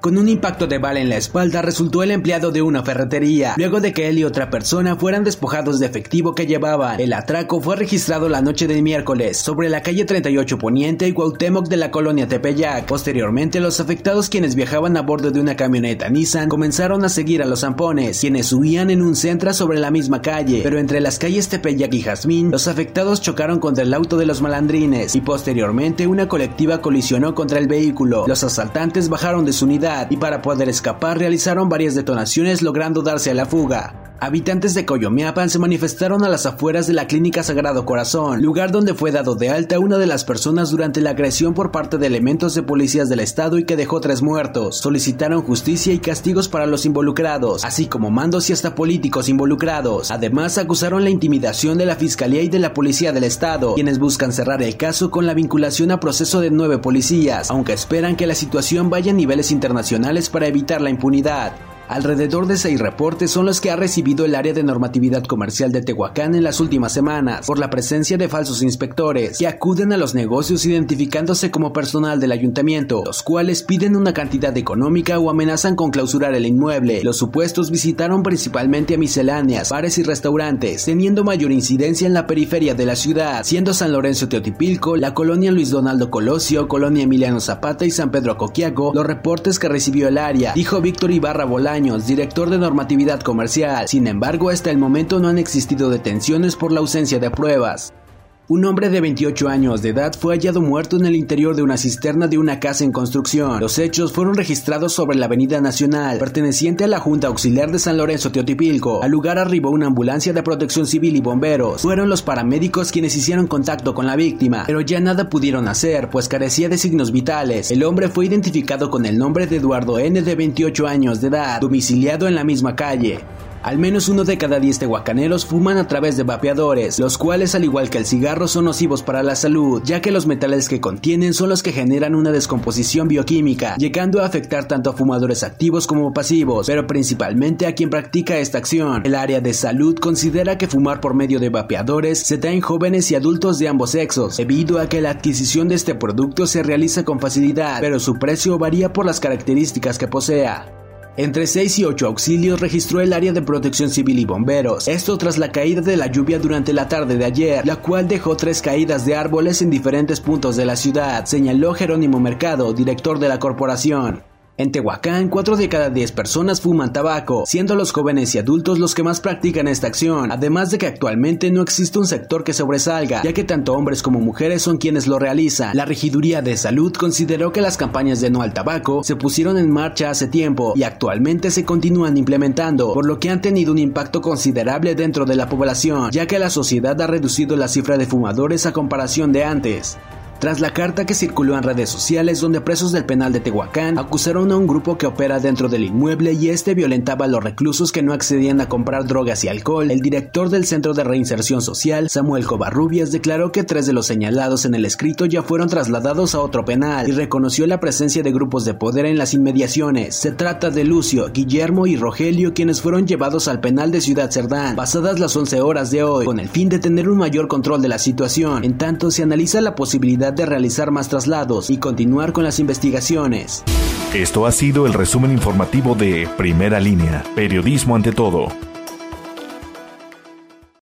Con un impacto de bala en la espalda resultó el empleado de una ferretería, luego de que él y otra persona fueran despojados de efectivo que llevaban. El atraco fue registrado la noche del miércoles sobre la calle 38 Poniente y Cuauhtémoc de la colonia Tepeyac. Posteriormente, los afectados quienes viajaban a bordo de una camioneta Nissan comenzaron a seguir a los zampones, quienes huían en un centra sobre la misma calle, pero entre las calles Tepeyac y Jazmín, los afectados chocaron contra el auto de los malandrines y posteriormente una colectiva colisionó contra el vehículo. Los asaltantes bajaron de su unidad y para poder escapar realizaron varias detonaciones logrando darse a la fuga. Habitantes de Coyomiapan se manifestaron a las afueras de la Clínica Sagrado Corazón, lugar donde fue dado de alta una de las personas durante la agresión por parte de elementos de policías del estado y que dejó tres muertos. Solicitaron justicia y castigos para los involucrados, así como mandos y hasta políticos involucrados. Además, acusaron la intimidación de la Fiscalía y de la Policía del Estado, quienes buscan cerrar el caso con la vinculación a proceso de nueve policías, aunque esperan que la situación vaya a niveles internacionales para evitar la impunidad. Alrededor de seis reportes son los que ha recibido el área de normatividad comercial de Tehuacán en las últimas semanas por la presencia de falsos inspectores que acuden a los negocios identificándose como personal del ayuntamiento, los cuales piden una cantidad económica o amenazan con clausurar el inmueble. Los supuestos visitaron principalmente a misceláneas, bares y restaurantes, teniendo mayor incidencia en la periferia de la ciudad, siendo San Lorenzo Teotipilco, la colonia Luis Donaldo Colosio, colonia Emiliano Zapata y San Pedro Coquiaco, los reportes que recibió el área, dijo Víctor Ibarra Bolaño director de normatividad comercial. Sin embargo, hasta el momento no han existido detenciones por la ausencia de pruebas. Un hombre de 28 años de edad fue hallado muerto en el interior de una cisterna de una casa en construcción. Los hechos fueron registrados sobre la Avenida Nacional, perteneciente a la Junta Auxiliar de San Lorenzo Teotipilco. Al lugar arribó una ambulancia de protección civil y bomberos. Fueron los paramédicos quienes hicieron contacto con la víctima, pero ya nada pudieron hacer, pues carecía de signos vitales. El hombre fue identificado con el nombre de Eduardo N. de 28 años de edad, domiciliado en la misma calle. Al menos uno de cada diez tehuacaneros fuman a través de vapeadores, los cuales al igual que el cigarro son nocivos para la salud, ya que los metales que contienen son los que generan una descomposición bioquímica, llegando a afectar tanto a fumadores activos como pasivos, pero principalmente a quien practica esta acción. El área de salud considera que fumar por medio de vapeadores se da en jóvenes y adultos de ambos sexos, debido a que la adquisición de este producto se realiza con facilidad, pero su precio varía por las características que posea. Entre 6 y 8 auxilios registró el área de protección civil y bomberos, esto tras la caída de la lluvia durante la tarde de ayer, la cual dejó tres caídas de árboles en diferentes puntos de la ciudad, señaló Jerónimo Mercado, director de la corporación. En Tehuacán, 4 de cada 10 personas fuman tabaco, siendo los jóvenes y adultos los que más practican esta acción, además de que actualmente no existe un sector que sobresalga, ya que tanto hombres como mujeres son quienes lo realizan. La Regiduría de Salud consideró que las campañas de no al tabaco se pusieron en marcha hace tiempo y actualmente se continúan implementando, por lo que han tenido un impacto considerable dentro de la población, ya que la sociedad ha reducido la cifra de fumadores a comparación de antes tras la carta que circuló en redes sociales donde presos del penal de Tehuacán acusaron a un grupo que opera dentro del inmueble y este violentaba a los reclusos que no accedían a comprar drogas y alcohol. El director del Centro de Reinserción Social, Samuel Covarrubias, declaró que tres de los señalados en el escrito ya fueron trasladados a otro penal y reconoció la presencia de grupos de poder en las inmediaciones. Se trata de Lucio, Guillermo y Rogelio quienes fueron llevados al penal de Ciudad Cerdán pasadas las 11 horas de hoy con el fin de tener un mayor control de la situación. En tanto se analiza la posibilidad de realizar más traslados y continuar con las investigaciones. Esto ha sido el resumen informativo de Primera Línea, Periodismo ante todo.